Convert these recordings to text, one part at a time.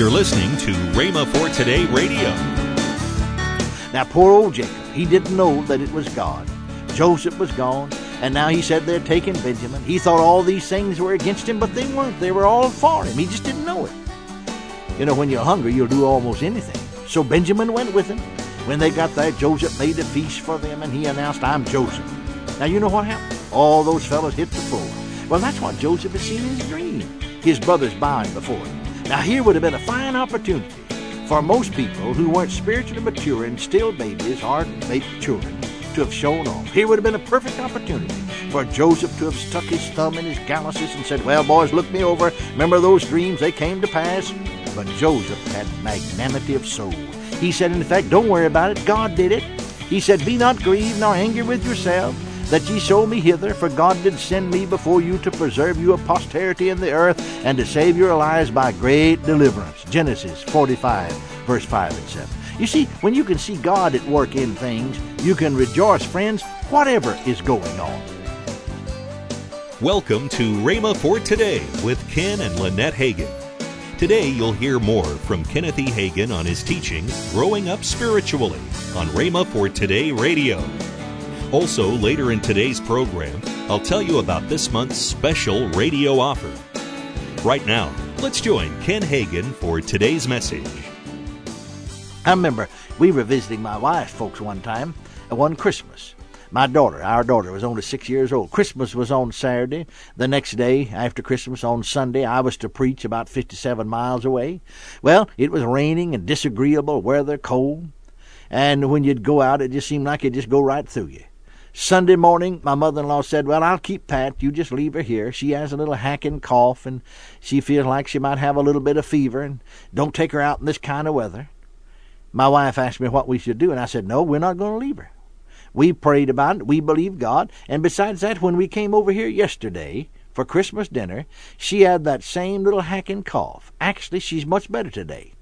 You're listening to Rhema for Today Radio. Now, poor old Jacob, he didn't know that it was God. Joseph was gone, and now he said they're taking Benjamin. He thought all these things were against him, but they weren't. They were all for him. He just didn't know it. You know, when you're hungry, you'll do almost anything. So Benjamin went with him. When they got there, Joseph made a feast for them, and he announced, I'm Joseph. Now, you know what happened? All those fellows hit the floor. Well, that's what Joseph had seen in his dream. His brothers bowing before him. Now, here would have been a fine opportunity for most people who weren't spiritually mature and still babies or baby children to have shown off. Here would have been a perfect opportunity for Joseph to have stuck his thumb in his galluses and said, Well, boys, look me over. Remember those dreams? They came to pass. But Joseph had magnanimity of soul. He said, In fact, don't worry about it. God did it. He said, Be not grieved nor angry with yourself that ye sold me hither, for God did send me before you to preserve you a posterity in the earth, and to save your lives by great deliverance. Genesis 45, verse 5 and 7. You see, when you can see God at work in things, you can rejoice, friends, whatever is going on. Welcome to Rhema for Today with Ken and Lynette Hagin. Today you'll hear more from Kenneth E. Hagin on his teaching, Growing Up Spiritually, on Rhema for Today Radio. Also, later in today's program, I'll tell you about this month's special radio offer. Right now, let's join Ken Hagin for today's message. I remember we were visiting my wife's folks one time, uh, one Christmas. My daughter, our daughter, was only six years old. Christmas was on Saturday. The next day, after Christmas, on Sunday, I was to preach about 57 miles away. Well, it was raining and disagreeable weather, cold. And when you'd go out, it just seemed like it'd just go right through you. Sunday morning, my mother in law said, Well, I'll keep Pat. You just leave her here. She has a little hacking cough, and she feels like she might have a little bit of fever, and don't take her out in this kind of weather. My wife asked me what we should do, and I said, No, we're not going to leave her. We prayed about it. We believed God. And besides that, when we came over here yesterday for Christmas dinner, she had that same little hacking cough. Actually, she's much better today.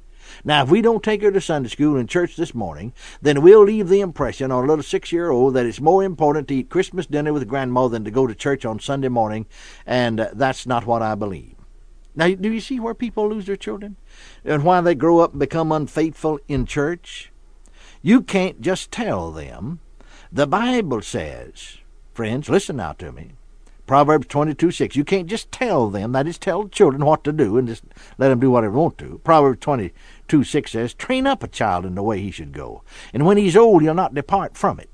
Now, if we don't take her to Sunday school and church this morning, then we'll leave the impression on a little six year old that it's more important to eat Christmas dinner with grandma than to go to church on Sunday morning, and uh, that's not what I believe. Now, do you see where people lose their children? And why they grow up and become unfaithful in church? You can't just tell them. The Bible says, friends, listen now to me. Proverbs 22 6. You can't just tell them, that is, tell children what to do and just let them do whatever they want to. Proverbs 22 6 says, Train up a child in the way he should go, and when he's old, he'll not depart from it.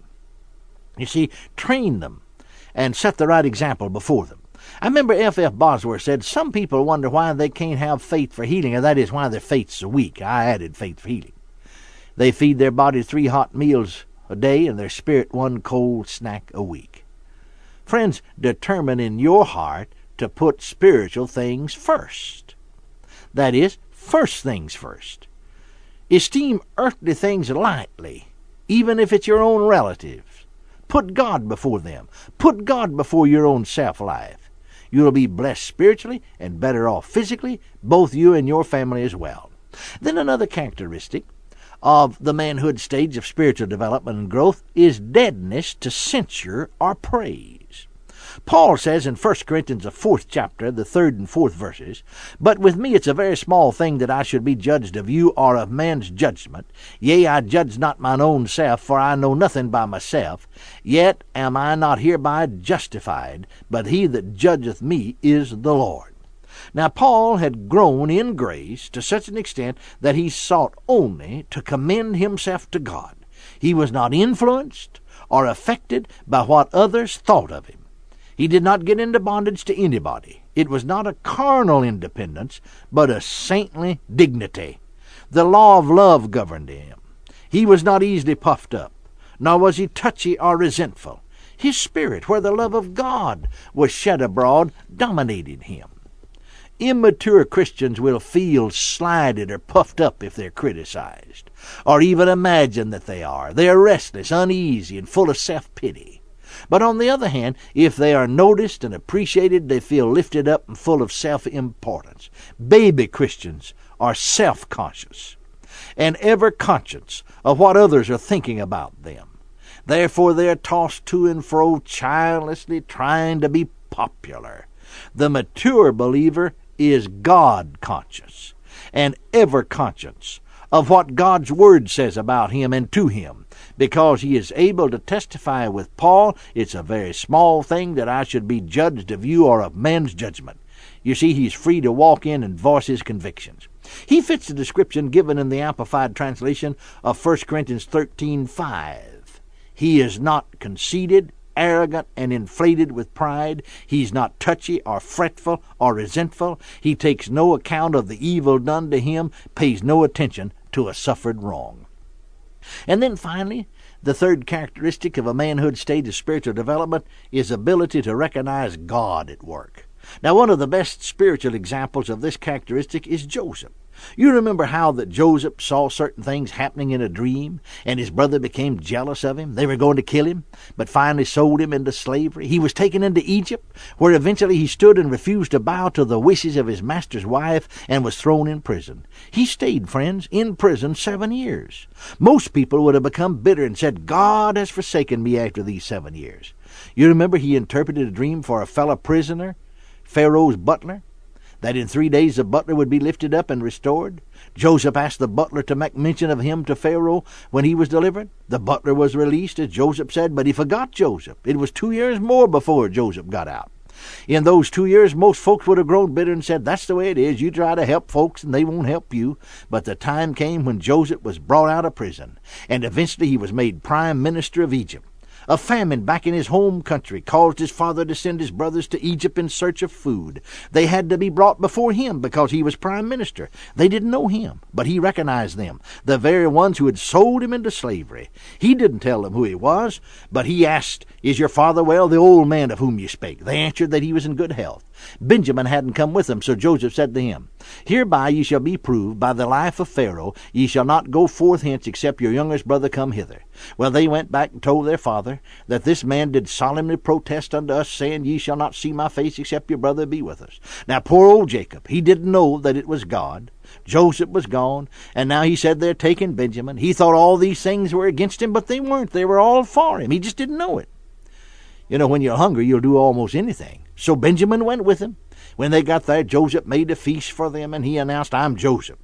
You see, train them and set the right example before them. I remember F. F. Bosworth said, Some people wonder why they can't have faith for healing, and that is why their faith's so weak. I added faith for healing. They feed their body three hot meals a day and their spirit one cold snack a week. Friends, determine in your heart to put spiritual things first. That is, first things first. Esteem earthly things lightly, even if it's your own relatives. Put God before them. Put God before your own self life. You'll be blessed spiritually and better off physically, both you and your family as well. Then another characteristic of the manhood stage of spiritual development and growth is deadness to censure or praise. Paul says in 1 Corinthians, the fourth chapter, the third and fourth verses, But with me it's a very small thing that I should be judged of you or of man's judgment. Yea, I judge not mine own self, for I know nothing by myself. Yet am I not hereby justified, but he that judgeth me is the Lord. Now, Paul had grown in grace to such an extent that he sought only to commend himself to God. He was not influenced or affected by what others thought of him. He did not get into bondage to anybody. It was not a carnal independence, but a saintly dignity. The law of love governed him. He was not easily puffed up, nor was he touchy or resentful. His spirit, where the love of God was shed abroad, dominated him. Immature Christians will feel slighted or puffed up if they're criticized, or even imagine that they are. They are restless, uneasy, and full of self pity. But on the other hand, if they are noticed and appreciated, they feel lifted up and full of self importance. Baby Christians are self conscious and ever conscious of what others are thinking about them. Therefore, they are tossed to and fro childlessly trying to be popular. The mature believer is God conscious. and ever conscious of what God's Word says about him and to him, because he is able to testify with Paul, it's a very small thing that I should be judged of you or of men's judgment. You see, he's free to walk in and voice his convictions. He fits the description given in the Amplified Translation of 1 Corinthians 13:5. He is not conceited, arrogant, and inflated with pride. He's not touchy or fretful or resentful. He takes no account of the evil done to him, pays no attention to a suffered wrong. And then finally, the third characteristic of a manhood state of spiritual development is ability to recognize God at work. Now, one of the best spiritual examples of this characteristic is Joseph. You remember how that Joseph saw certain things happening in a dream, and his brother became jealous of him. They were going to kill him, but finally sold him into slavery. He was taken into Egypt, where eventually he stood and refused to bow to the wishes of his master's wife and was thrown in prison. He stayed, friends, in prison seven years. Most people would have become bitter and said, God has forsaken me after these seven years. You remember he interpreted a dream for a fellow prisoner, Pharaoh's butler? That in three days the butler would be lifted up and restored? Joseph asked the butler to make mention of him to Pharaoh when he was delivered. The butler was released, as Joseph said, but he forgot Joseph. It was two years more before Joseph got out. In those two years, most folks would have grown bitter and said, That's the way it is. You try to help folks and they won't help you. But the time came when Joseph was brought out of prison, and eventually he was made prime minister of Egypt. A famine back in his home country caused his father to send his brothers to Egypt in search of food. They had to be brought before him because he was prime minister. They didn't know him, but he recognized them, the very ones who had sold him into slavery. He didn't tell them who he was, but he asked, Is your father well, the old man of whom you spake? They answered that he was in good health. Benjamin hadn't come with them, so Joseph said to him, Hereby ye shall be proved by the life of Pharaoh, ye shall not go forth hence except your youngest brother come hither. Well, they went back and told their father that this man did solemnly protest unto us, saying, Ye shall not see my face except your brother be with us. Now, poor old Jacob, he didn't know that it was God. Joseph was gone, and now he said they're taking Benjamin. He thought all these things were against him, but they weren't. They were all for him. He just didn't know it. You know, when you're hungry, you'll do almost anything. So Benjamin went with him. When they got there, Joseph made a feast for them, and he announced, I'm Joseph.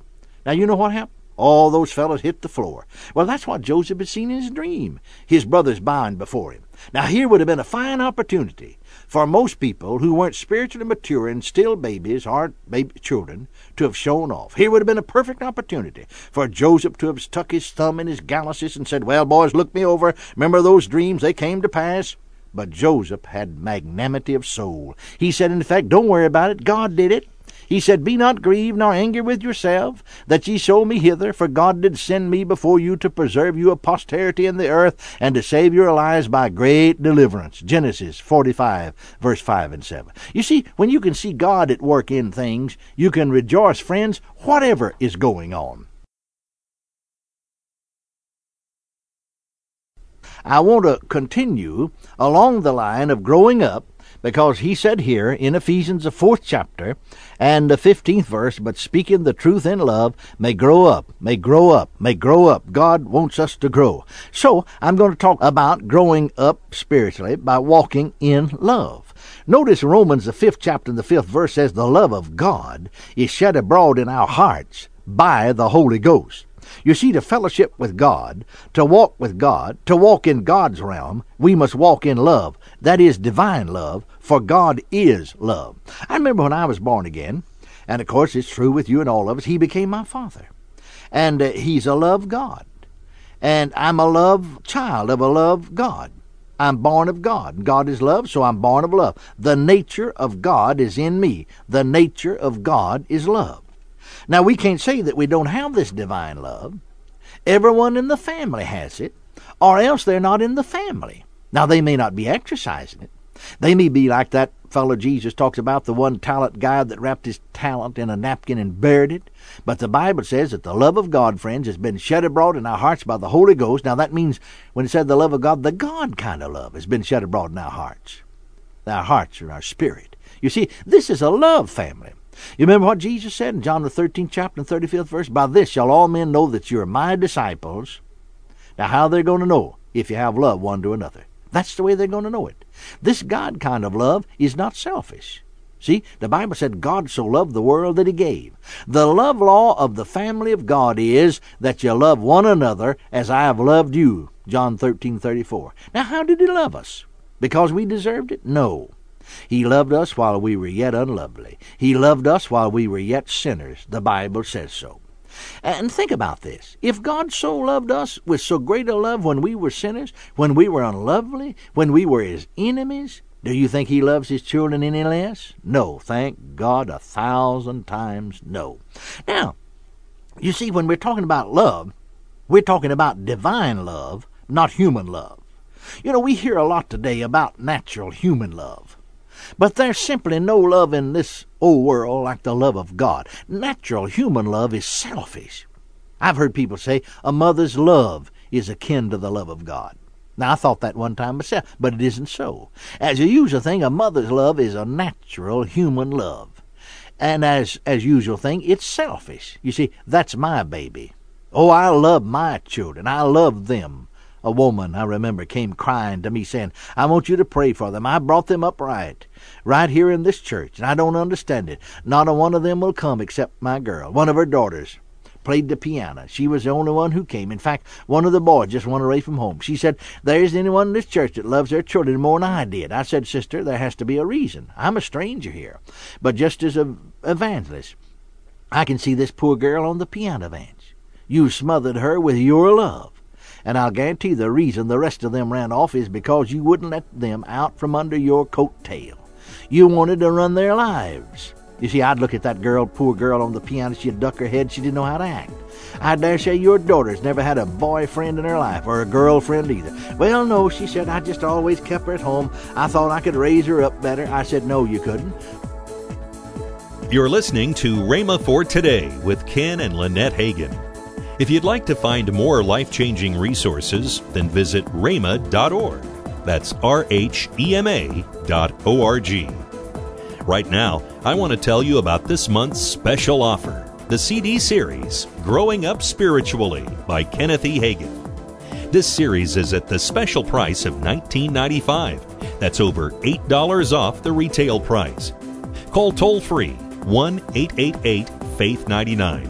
Now, you know what happened? All those fellows hit the floor. Well, that's what Joseph had seen in his dream. His brothers bowing before him. Now, here would have been a fine opportunity for most people who weren't spiritually mature and still babies or baby children to have shown off. Here would have been a perfect opportunity for Joseph to have stuck his thumb in his galluses and said, Well, boys, look me over. Remember those dreams? They came to pass. But Joseph had magnanimity of soul. He said, in fact, don't worry about it. God did it. He said, Be not grieved nor angry with yourself that ye sold me hither, for God did send me before you to preserve you a posterity in the earth, and to save your lives by great deliverance. Genesis 45, verse 5 and 7. You see, when you can see God at work in things, you can rejoice, friends, whatever is going on. I want to continue along the line of growing up because he said here in Ephesians, the fourth chapter and the 15th verse, but speaking the truth in love may grow up, may grow up, may grow up. God wants us to grow. So I'm going to talk about growing up spiritually by walking in love. Notice Romans, the fifth chapter and the fifth verse says, The love of God is shed abroad in our hearts by the Holy Ghost. You see, to fellowship with God, to walk with God, to walk in God's realm, we must walk in love. That is divine love, for God is love. I remember when I was born again, and of course it's true with you and all of us, He became my Father. And uh, He's a love God. And I'm a love child of a love God. I'm born of God. God is love, so I'm born of love. The nature of God is in me. The nature of God is love. Now, we can't say that we don't have this divine love. Everyone in the family has it, or else they're not in the family. Now, they may not be exercising it. They may be like that fellow Jesus talks about, the one talent guy that wrapped his talent in a napkin and buried it. But the Bible says that the love of God, friends, has been shed abroad in our hearts by the Holy Ghost. Now, that means when it said the love of God, the God kind of love has been shed abroad in our hearts. Our hearts are our spirit. You see, this is a love family. You remember what Jesus said in John the 13th chapter and 35th verse? By this shall all men know that you are my disciples. Now, how they're they going to know? If you have love one to another. That's the way they're going to know it. This God kind of love is not selfish. See, the Bible said God so loved the world that he gave. The love law of the family of God is that you love one another as I have loved you. John 13:34. Now how did he love us? Because we deserved it? No. He loved us while we were yet unlovely. He loved us while we were yet sinners. The Bible says so. And think about this. If God so loved us with so great a love when we were sinners, when we were unlovely, when we were his enemies, do you think he loves his children any less? No, thank God, a thousand times no. Now, you see, when we're talking about love, we're talking about divine love, not human love. You know, we hear a lot today about natural human love. But there's simply no love in this old world like the love of God. Natural human love is selfish. I've heard people say a mother's love is akin to the love of God. Now, I thought that one time myself, but it isn't so. As a usual thing, a mother's love is a natural human love. And as as usual thing, it's selfish. You see, that's my baby. Oh, I love my children. I love them. A woman, I remember, came crying to me saying, I want you to pray for them. I brought them up right, right here in this church, and I don't understand it. Not a one of them will come except my girl, one of her daughters played the piano. She was the only one who came. In fact, one of the boys just went away from home. She said, There isn't anyone in this church that loves their children more than I did. I said, Sister, there has to be a reason. I'm a stranger here. But just as an evangelist, I can see this poor girl on the piano bench. You smothered her with your love. And I'll guarantee the reason the rest of them ran off is because you wouldn't let them out from under your coat tail. You wanted to run their lives. You see, I'd look at that girl, poor girl on the piano, she'd duck her head, she didn't know how to act. I dare say your daughter's never had a boyfriend in her life, or a girlfriend either. Well, no, she said, I just always kept her at home. I thought I could raise her up better. I said, no, you couldn't. You're listening to Rhema for Today with Ken and Lynette Hagin. If you'd like to find more life changing resources, then visit rhema.org. That's R H E M A dot O R G. Right now, I want to tell you about this month's special offer the CD series, Growing Up Spiritually by Kenneth E. Hagin. This series is at the special price of $19.95. That's over $8 off the retail price. Call toll free 1 888 Faith 99.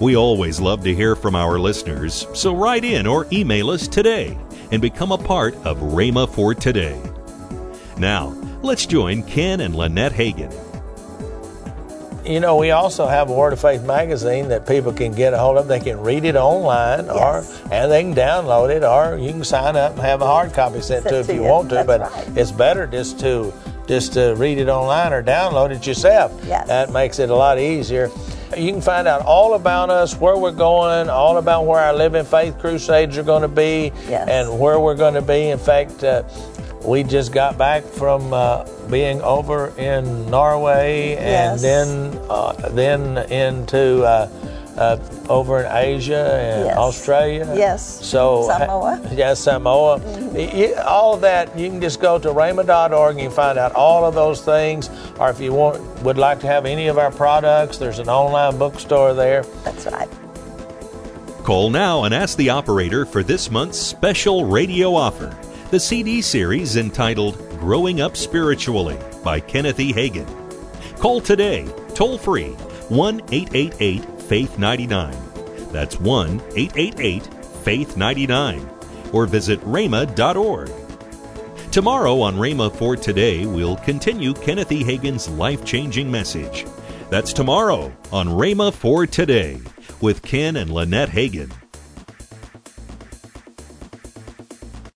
We always love to hear from our listeners, so write in or email us today and become a part of Rhema for Today. Now, let's join Ken and Lynette Hagin you know, we also have a Word of Faith magazine that people can get a hold of. They can read it online, yes. or and they can download it, or you can sign up and have a hard copy sent, to if you, you want to. That's but right. it's better just to just to read it online or download it yourself. Yes. That makes it a lot easier. You can find out all about us, where we're going, all about where our Living Faith Crusades are going to be, yes. and where we're going to be. In fact, uh, we just got back from uh, being over in Norway and yes. then uh, then into uh, uh over in Asia and yes. Australia. Yes. So Samoa. Yeah, Samoa. Mm-hmm. all of that you can just go to rhema.org and you find out all of those things. Or if you want would like to have any of our products, there's an online bookstore there. That's right. Call now and ask the operator for this month's special radio offer the CD series entitled Growing Up Spiritually by Kenneth E. Hagin. Call today, toll free, 1 888 Faith 99. That's 1 888 Faith 99. Or visit rhema.org. Tomorrow on Rhema for Today, we'll continue Kenneth E. Hagin's life changing message. That's tomorrow on Rhema for Today with Ken and Lynette Hagin.